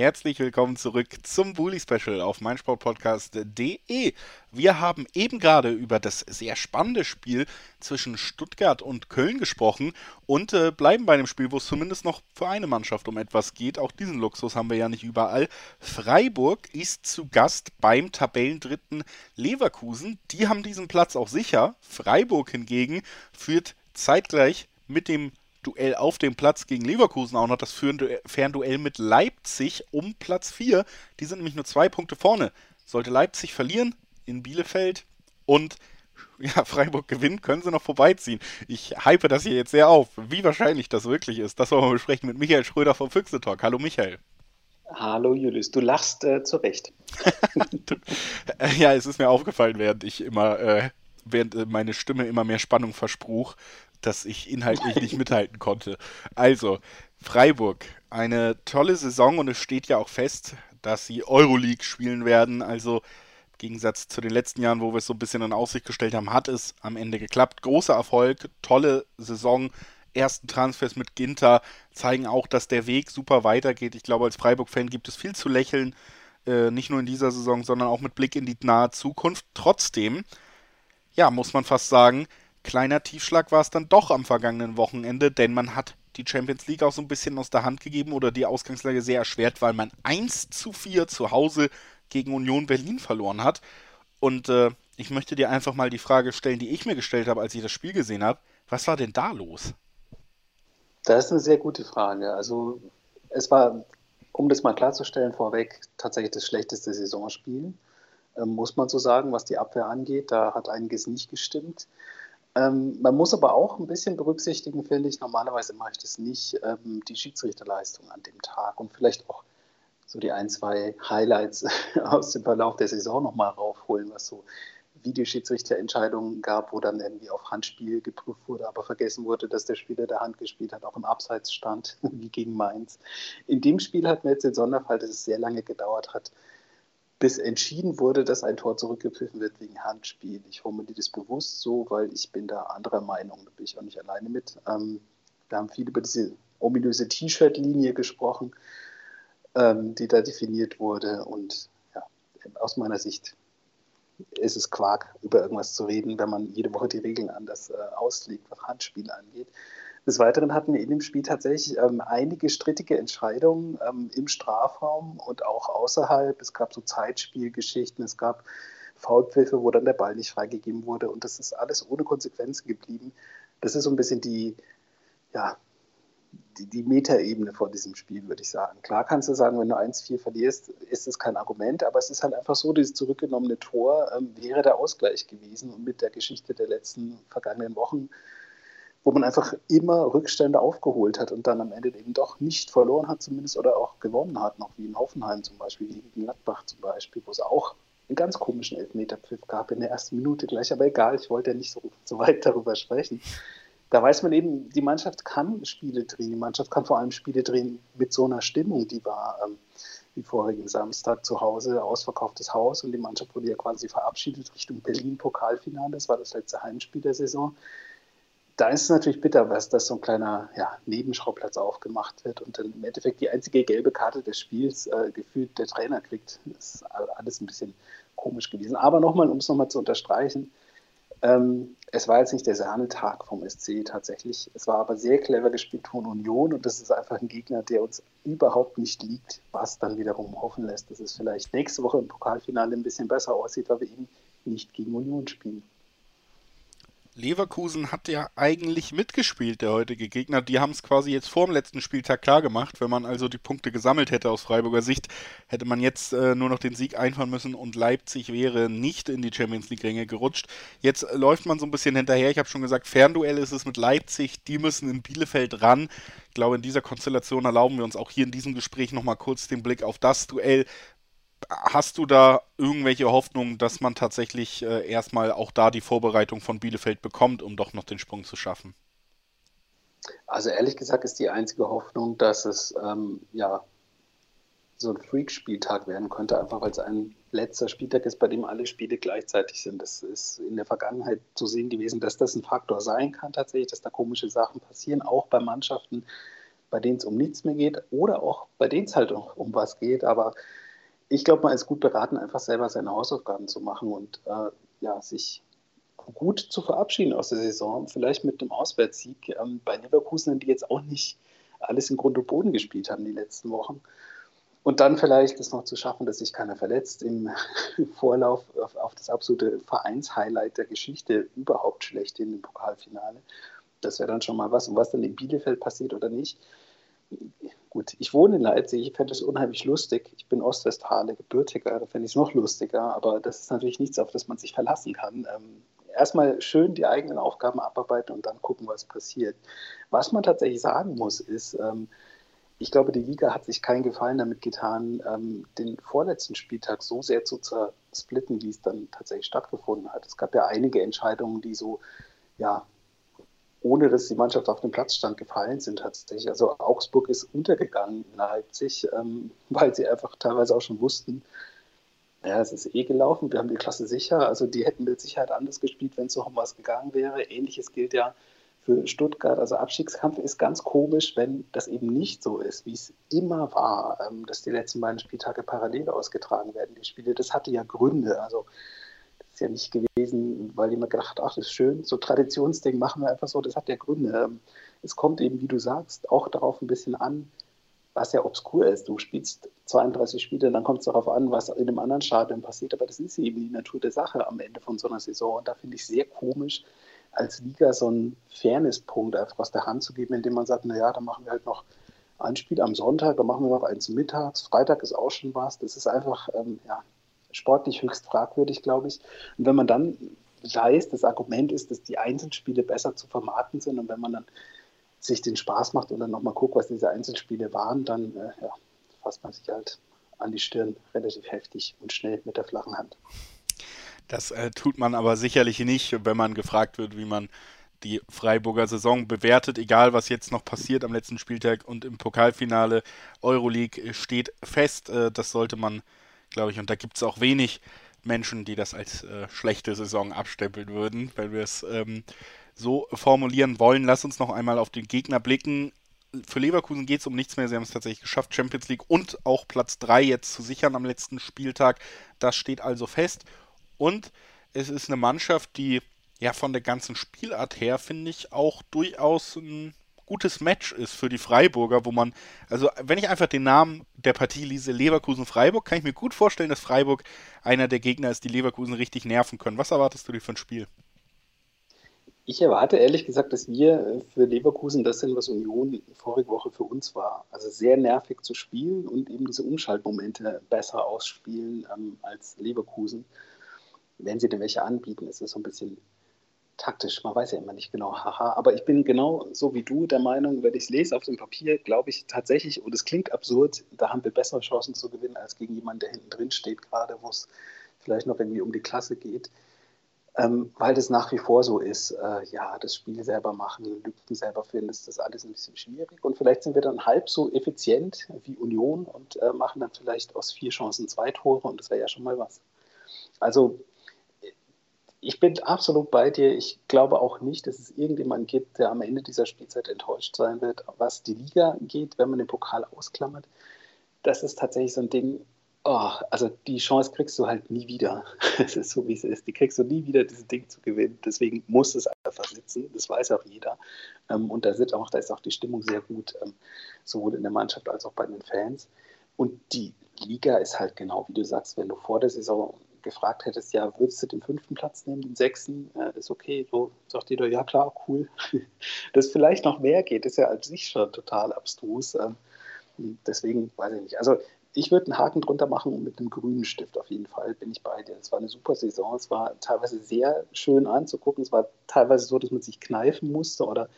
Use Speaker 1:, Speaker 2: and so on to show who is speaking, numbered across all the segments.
Speaker 1: Herzlich willkommen zurück zum Bully Special auf meinsportpodcast.de. Wir haben eben gerade über das sehr spannende Spiel zwischen Stuttgart und Köln gesprochen und äh, bleiben bei einem Spiel, wo es zumindest noch für eine Mannschaft um etwas geht. Auch diesen Luxus haben wir ja nicht überall. Freiburg ist zu Gast beim Tabellendritten Leverkusen. Die haben diesen Platz auch sicher. Freiburg hingegen führt zeitgleich mit dem Duell auf dem Platz gegen Leverkusen auch noch das Fernduell mit Leipzig um Platz 4. Die sind nämlich nur zwei Punkte vorne. Sollte Leipzig verlieren in Bielefeld und ja, Freiburg gewinnt, können sie noch vorbeiziehen. Ich hype das hier jetzt sehr auf. Wie wahrscheinlich das wirklich ist, das wollen wir besprechen mit Michael Schröder vom Füchse Talk. Hallo Michael.
Speaker 2: Hallo Julius, du lachst äh, zu Recht.
Speaker 1: ja, es ist mir aufgefallen, während ich immer, äh, während äh, meine Stimme immer mehr Spannung verspruch, dass ich inhaltlich nicht mithalten konnte. Also, Freiburg, eine tolle Saison und es steht ja auch fest, dass sie Euroleague spielen werden. Also im Gegensatz zu den letzten Jahren, wo wir es so ein bisschen in Aussicht gestellt haben, hat es am Ende geklappt. Großer Erfolg, tolle Saison. Ersten Transfers mit Ginter zeigen auch, dass der Weg super weitergeht. Ich glaube, als Freiburg-Fan gibt es viel zu lächeln, äh, nicht nur in dieser Saison, sondern auch mit Blick in die nahe Zukunft. Trotzdem, ja, muss man fast sagen, kleiner Tiefschlag war es dann doch am vergangenen Wochenende, denn man hat die Champions League auch so ein bisschen aus der Hand gegeben oder die Ausgangslage sehr erschwert, weil man 1 zu 4 zu Hause gegen Union Berlin verloren hat. Und äh, ich möchte dir einfach mal die Frage stellen, die ich mir gestellt habe, als ich das Spiel gesehen habe. Was war denn da los?
Speaker 2: Das ist eine sehr gute Frage. Also es war, um das mal klarzustellen, vorweg tatsächlich das schlechteste Saisonspiel, muss man so sagen, was die Abwehr angeht. Da hat einiges nicht gestimmt. Ähm, man muss aber auch ein bisschen berücksichtigen, finde ich, normalerweise mache ich das nicht, ähm, die Schiedsrichterleistung an dem Tag und vielleicht auch so die ein, zwei Highlights aus dem Verlauf der Saison nochmal raufholen, was so Videoschiedsrichterentscheidungen gab, wo dann irgendwie auf Handspiel geprüft wurde, aber vergessen wurde, dass der Spieler der Hand gespielt hat, auch im Abseits stand, wie gegen Mainz. In dem Spiel hat man jetzt den Sonderfall, dass es sehr lange gedauert hat, bis entschieden wurde, dass ein Tor zurückgepfiffen wird wegen Handspiel. Ich formuliere das bewusst so, weil ich bin da anderer Meinung, da bin ich auch nicht alleine mit. Ähm, wir haben viel über diese ominöse T-Shirt-Linie gesprochen, ähm, die da definiert wurde. Und ja, aus meiner Sicht ist es Quark, über irgendwas zu reden, wenn man jede Woche die Regeln anders äh, auslegt, was Handspiel angeht. Des Weiteren hatten wir in dem Spiel tatsächlich ähm, einige strittige Entscheidungen ähm, im Strafraum und auch außerhalb. Es gab so Zeitspielgeschichten, es gab Foulpfiffe, wo dann der Ball nicht freigegeben wurde und das ist alles ohne Konsequenzen geblieben. Das ist so ein bisschen die, ja, die, die Metaebene vor diesem Spiel, würde ich sagen. Klar kannst du sagen, wenn du 1-4 verlierst, ist es kein Argument, aber es ist halt einfach so, dieses zurückgenommene Tor ähm, wäre der Ausgleich gewesen und mit der Geschichte der letzten vergangenen Wochen wo man einfach immer Rückstände aufgeholt hat und dann am Ende eben doch nicht verloren hat zumindest oder auch gewonnen hat, noch wie in Hoffenheim zum Beispiel, wie in Gladbach zum Beispiel, wo es auch einen ganz komischen Elfmeterpfiff gab in der ersten Minute gleich, aber egal, ich wollte ja nicht so, so weit darüber sprechen. Da weiß man eben, die Mannschaft kann Spiele drehen, die Mannschaft kann vor allem Spiele drehen mit so einer Stimmung, die war ähm, wie vorigen Samstag zu Hause, ausverkauftes Haus. Und die Mannschaft wurde ja quasi verabschiedet Richtung Berlin-Pokalfinale, das war das letzte Heimspiel der Saison da ist es natürlich bitter, was dass so ein kleiner ja, Nebenschauplatz aufgemacht wird und dann im Endeffekt die einzige gelbe Karte des Spiels äh, gefühlt der Trainer kriegt. Das ist alles ein bisschen komisch gewesen. Aber nochmal, um es nochmal zu unterstreichen, ähm, es war jetzt nicht der Sahnetag vom SC tatsächlich. Es war aber sehr clever gespielt von Union und das ist einfach ein Gegner, der uns überhaupt nicht liegt, was dann wiederum hoffen lässt, dass es vielleicht nächste Woche im Pokalfinale ein bisschen besser aussieht, weil wir eben nicht gegen Union spielen.
Speaker 1: Leverkusen hat ja eigentlich mitgespielt, der heutige Gegner. Die haben es quasi jetzt vor dem letzten Spieltag klar gemacht. Wenn man also die Punkte gesammelt hätte aus Freiburger Sicht, hätte man jetzt äh, nur noch den Sieg einfahren müssen und Leipzig wäre nicht in die Champions League-Ränge gerutscht. Jetzt läuft man so ein bisschen hinterher. Ich habe schon gesagt, Fernduell ist es mit Leipzig. Die müssen in Bielefeld ran. Ich glaube, in dieser Konstellation erlauben wir uns auch hier in diesem Gespräch nochmal kurz den Blick auf das Duell hast du da irgendwelche Hoffnungen, dass man tatsächlich äh, erstmal auch da die Vorbereitung von Bielefeld bekommt, um doch noch den Sprung zu schaffen?
Speaker 2: Also ehrlich gesagt ist die einzige Hoffnung, dass es ähm, ja so ein Freak-Spieltag werden könnte, einfach weil es ein letzter Spieltag ist, bei dem alle Spiele gleichzeitig sind. Das ist in der Vergangenheit zu sehen gewesen, dass das ein Faktor sein kann tatsächlich, dass da komische Sachen passieren, auch bei Mannschaften, bei denen es um nichts mehr geht oder auch bei denen es halt um was geht. Aber ich glaube, man ist gut beraten, einfach selber seine Hausaufgaben zu machen und äh, ja, sich gut zu verabschieden aus der Saison. Vielleicht mit einem Auswärtssieg ähm, bei Leverkusen, die jetzt auch nicht alles in Grund und Boden gespielt haben die letzten Wochen. Und dann vielleicht es noch zu schaffen, dass sich keiner verletzt im Vorlauf auf, auf das absolute Vereinshighlight der Geschichte überhaupt schlecht in dem Pokalfinale. Das wäre dann schon mal was. Und was dann in Bielefeld passiert oder nicht. Gut, ich wohne in Leipzig, ich fände es unheimlich lustig. Ich bin Ostwestfale, gebürtiger, da fände ich es noch lustiger. Aber das ist natürlich nichts, auf das man sich verlassen kann. Ähm, erstmal schön die eigenen Aufgaben abarbeiten und dann gucken, was passiert. Was man tatsächlich sagen muss, ist, ähm, ich glaube, die Liga hat sich keinen Gefallen damit getan, ähm, den vorletzten Spieltag so sehr zu zersplitten, wie es dann tatsächlich stattgefunden hat. Es gab ja einige Entscheidungen, die so, ja, ohne dass die Mannschaft auf dem Platz stand, gefallen sind tatsächlich. Also Augsburg ist untergegangen in Leipzig, ähm, weil sie einfach teilweise auch schon wussten, ja, es ist eh gelaufen, wir haben die Klasse sicher. Also die hätten mit Sicherheit anders gespielt, wenn es so um was gegangen wäre. Ähnliches gilt ja für Stuttgart. Also Abstiegskampf ist ganz komisch, wenn das eben nicht so ist, wie es immer war, ähm, dass die letzten beiden Spieltage parallel ausgetragen werden, die Spiele. Das hatte ja Gründe. Also ist ja nicht gewesen, weil jemand gedacht hat, ach, das ist schön, so Traditionsding machen wir einfach so. Das hat ja Gründe. Ähm, es kommt eben, wie du sagst, auch darauf ein bisschen an, was ja obskur ist. Du spielst 32 Spiele, dann kommt es darauf an, was in einem anderen Stadion passiert. Aber das ist eben die Natur der Sache am Ende von so einer Saison. Und da finde ich sehr komisch, als Liga so einen Fairnesspunkt einfach aus der Hand zu geben, indem man sagt, naja, dann machen wir halt noch ein Spiel am Sonntag, dann machen wir noch eins mittags, Freitag ist auch schon was. Das ist einfach ähm, ja, sportlich höchst fragwürdig, glaube ich. Und wenn man dann weiß, das Argument ist, dass die Einzelspiele besser zu vermarkten sind und wenn man dann sich den Spaß macht und dann nochmal guckt, was diese Einzelspiele waren, dann äh, ja, fasst man sich halt an die Stirn relativ heftig und schnell mit der flachen Hand.
Speaker 1: Das äh, tut man aber sicherlich nicht, wenn man gefragt wird, wie man die Freiburger Saison bewertet, egal was jetzt noch passiert am letzten Spieltag und im Pokalfinale. Euroleague steht fest, äh, das sollte man, glaube ich, und da gibt es auch wenig Menschen, die das als äh, schlechte Saison abstempeln würden, wenn wir es ähm, so formulieren wollen. Lass uns noch einmal auf den Gegner blicken. Für Leverkusen geht es um nichts mehr. Sie haben es tatsächlich geschafft, Champions League und auch Platz 3 jetzt zu sichern am letzten Spieltag. Das steht also fest. Und es ist eine Mannschaft, die ja von der ganzen Spielart her, finde ich, auch durchaus ein gutes Match ist für die Freiburger, wo man, also wenn ich einfach den Namen der Partie lese, Leverkusen-Freiburg, kann ich mir gut vorstellen, dass Freiburg einer der Gegner ist, die Leverkusen richtig nerven können. Was erwartest du dir für ein Spiel?
Speaker 2: Ich erwarte ehrlich gesagt, dass wir für Leverkusen das sind, was Union vorige Woche für uns war. Also sehr nervig zu spielen und eben diese Umschaltmomente besser ausspielen ähm, als Leverkusen wenn sie denn welche anbieten, ist es so ein bisschen taktisch. Man weiß ja immer nicht genau, haha. Aber ich bin genau so wie du der Meinung, wenn ich es lese auf dem Papier, glaube ich tatsächlich, und es klingt absurd, da haben wir bessere Chancen zu gewinnen als gegen jemanden, der hinten drin steht, gerade wo es vielleicht noch irgendwie um die Klasse geht. Ähm, weil das nach wie vor so ist, äh, ja, das Spiel selber machen, Lücken selber finden, ist das alles ein bisschen schwierig. Und vielleicht sind wir dann halb so effizient wie Union und äh, machen dann vielleicht aus vier Chancen zwei Tore und das wäre ja schon mal was. Also ich bin absolut bei dir. Ich glaube auch nicht, dass es irgendjemanden gibt, der am Ende dieser Spielzeit enttäuscht sein wird, was die Liga geht, wenn man den Pokal ausklammert. Das ist tatsächlich so ein Ding, oh, also die Chance kriegst du halt nie wieder. Es ist so, wie es ist. Die kriegst du nie wieder, dieses Ding zu gewinnen. Deswegen muss es einfach sitzen. Das weiß auch jeder. Ähm, und da, sind auch, da ist auch die Stimmung sehr gut, ähm, sowohl in der Mannschaft als auch bei den Fans. Und die Liga ist halt genau, wie du sagst, wenn du vor der Saison gefragt hättest, ja, würdest du den fünften Platz nehmen, den sechsten, äh, ist okay. So sagt jeder, ja klar, cool. Dass vielleicht noch mehr geht, ist ja als sich schon total abstrus. Ähm, deswegen weiß ich nicht. Also ich würde einen Haken drunter machen mit einem grünen Stift auf jeden Fall, bin ich bei dir. Es war eine super Saison, es war teilweise sehr schön anzugucken, es war teilweise so, dass man sich kneifen musste oder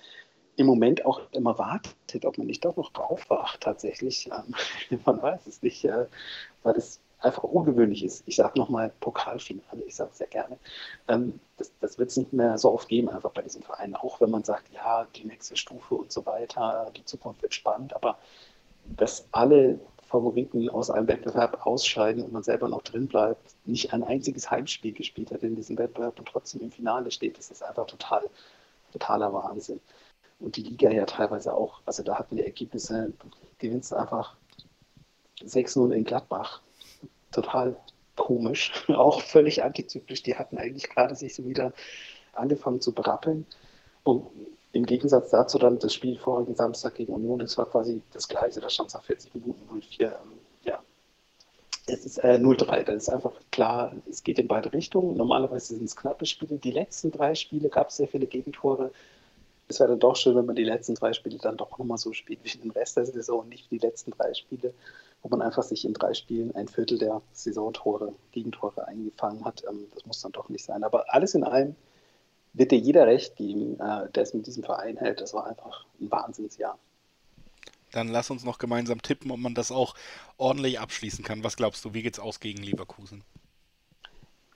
Speaker 2: im Moment auch immer wartet, ob man nicht doch noch aufwacht tatsächlich. Ähm, man weiß es nicht, weil es einfach ungewöhnlich ist. Ich sage nochmal Pokalfinale, ich sage es sehr gerne. Ähm, das das wird es nicht mehr so oft geben, einfach bei diesem Verein. Auch wenn man sagt, ja, die nächste Stufe und so weiter, die Zukunft wird spannend, aber dass alle Favoriten aus einem Wettbewerb ausscheiden und man selber noch drin bleibt, nicht ein einziges Heimspiel gespielt hat in diesem Wettbewerb und trotzdem im Finale steht. Das ist einfach total, totaler Wahnsinn. Und die Liga ja teilweise auch, also da hatten die Ergebnisse, gewinnst einfach 6-0 in Gladbach. Total komisch, auch völlig antizyklisch. Die hatten eigentlich gerade sich so wieder angefangen zu berappeln. Und im Gegensatz dazu dann das Spiel vorigen Samstag gegen Union, das war quasi das gleiche, da stand es nach 40 Minuten 0-4. Ähm, ja, es ist äh, 0-3, das ist einfach klar, es geht in beide Richtungen. Normalerweise sind es knappe Spiele. Die letzten drei Spiele gab es sehr viele Gegentore. Es wäre dann doch schön, wenn man die letzten drei Spiele dann doch nochmal so spielt wie den Rest der Saison, nicht die letzten drei Spiele, wo man einfach sich in drei Spielen ein Viertel der Saisontore, Gegentore eingefangen hat. Ähm, das muss dann doch nicht sein. Aber alles in allem wird dir jeder recht geben, äh, der es mit diesem Verein hält. Das war einfach ein Wahnsinnsjahr.
Speaker 1: Dann lass uns noch gemeinsam tippen, ob man das auch ordentlich abschließen kann. Was glaubst du, wie geht's aus gegen Leverkusen?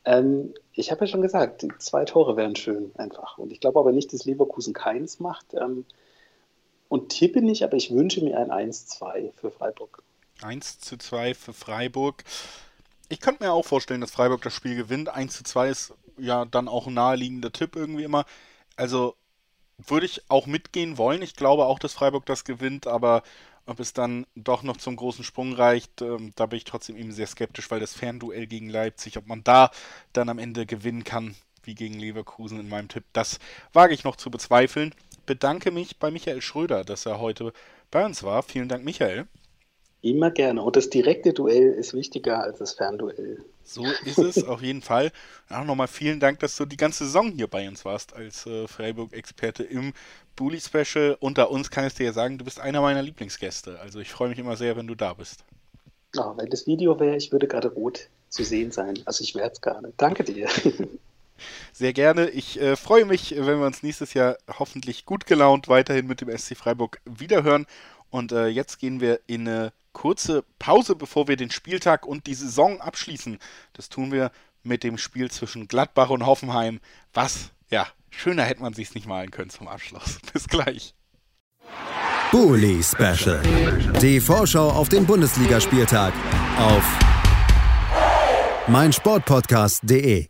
Speaker 2: Ähm, ich habe ja schon gesagt, zwei Tore wären schön einfach. Und ich glaube aber nicht, dass Leverkusen keins macht. Ähm, und tippe nicht, aber ich wünsche mir ein 1-2 für Freiburg.
Speaker 1: 1 zu 2 für Freiburg. Ich könnte mir auch vorstellen, dass Freiburg das Spiel gewinnt. 1 zu 2 ist ja dann auch ein naheliegender Tipp irgendwie immer. Also würde ich auch mitgehen wollen. Ich glaube auch, dass Freiburg das gewinnt, aber ob es dann doch noch zum großen Sprung reicht, ähm, da bin ich trotzdem eben sehr skeptisch, weil das Fernduell gegen Leipzig, ob man da dann am Ende gewinnen kann, wie gegen Leverkusen in meinem Tipp, das wage ich noch zu bezweifeln. Bedanke mich bei Michael Schröder, dass er heute bei uns war. Vielen Dank, Michael.
Speaker 2: Immer gerne. Und das direkte Duell ist wichtiger als das Fernduell.
Speaker 1: So ist es auf jeden Fall. Auch nochmal vielen Dank, dass du die ganze Saison hier bei uns warst als äh, Freiburg-Experte im Bully Special. Unter uns kann ich dir ja sagen, du bist einer meiner Lieblingsgäste. Also ich freue mich immer sehr, wenn du da bist.
Speaker 2: Oh, wenn das Video wäre, ich würde gerade rot zu sehen sein. Also ich wäre es gerne. Danke dir.
Speaker 1: Sehr gerne. Ich äh, freue mich, wenn wir uns nächstes Jahr hoffentlich gut gelaunt weiterhin mit dem SC Freiburg wiederhören. Und äh, jetzt gehen wir in eine kurze Pause, bevor wir den Spieltag und die Saison abschließen. Das tun wir mit dem Spiel zwischen Gladbach und Hoffenheim. Was, ja, schöner hätte man sich nicht malen können zum Abschluss. Bis gleich.
Speaker 3: Bully Special. Die Vorschau auf den Bundesligaspieltag auf meinsportpodcast.de.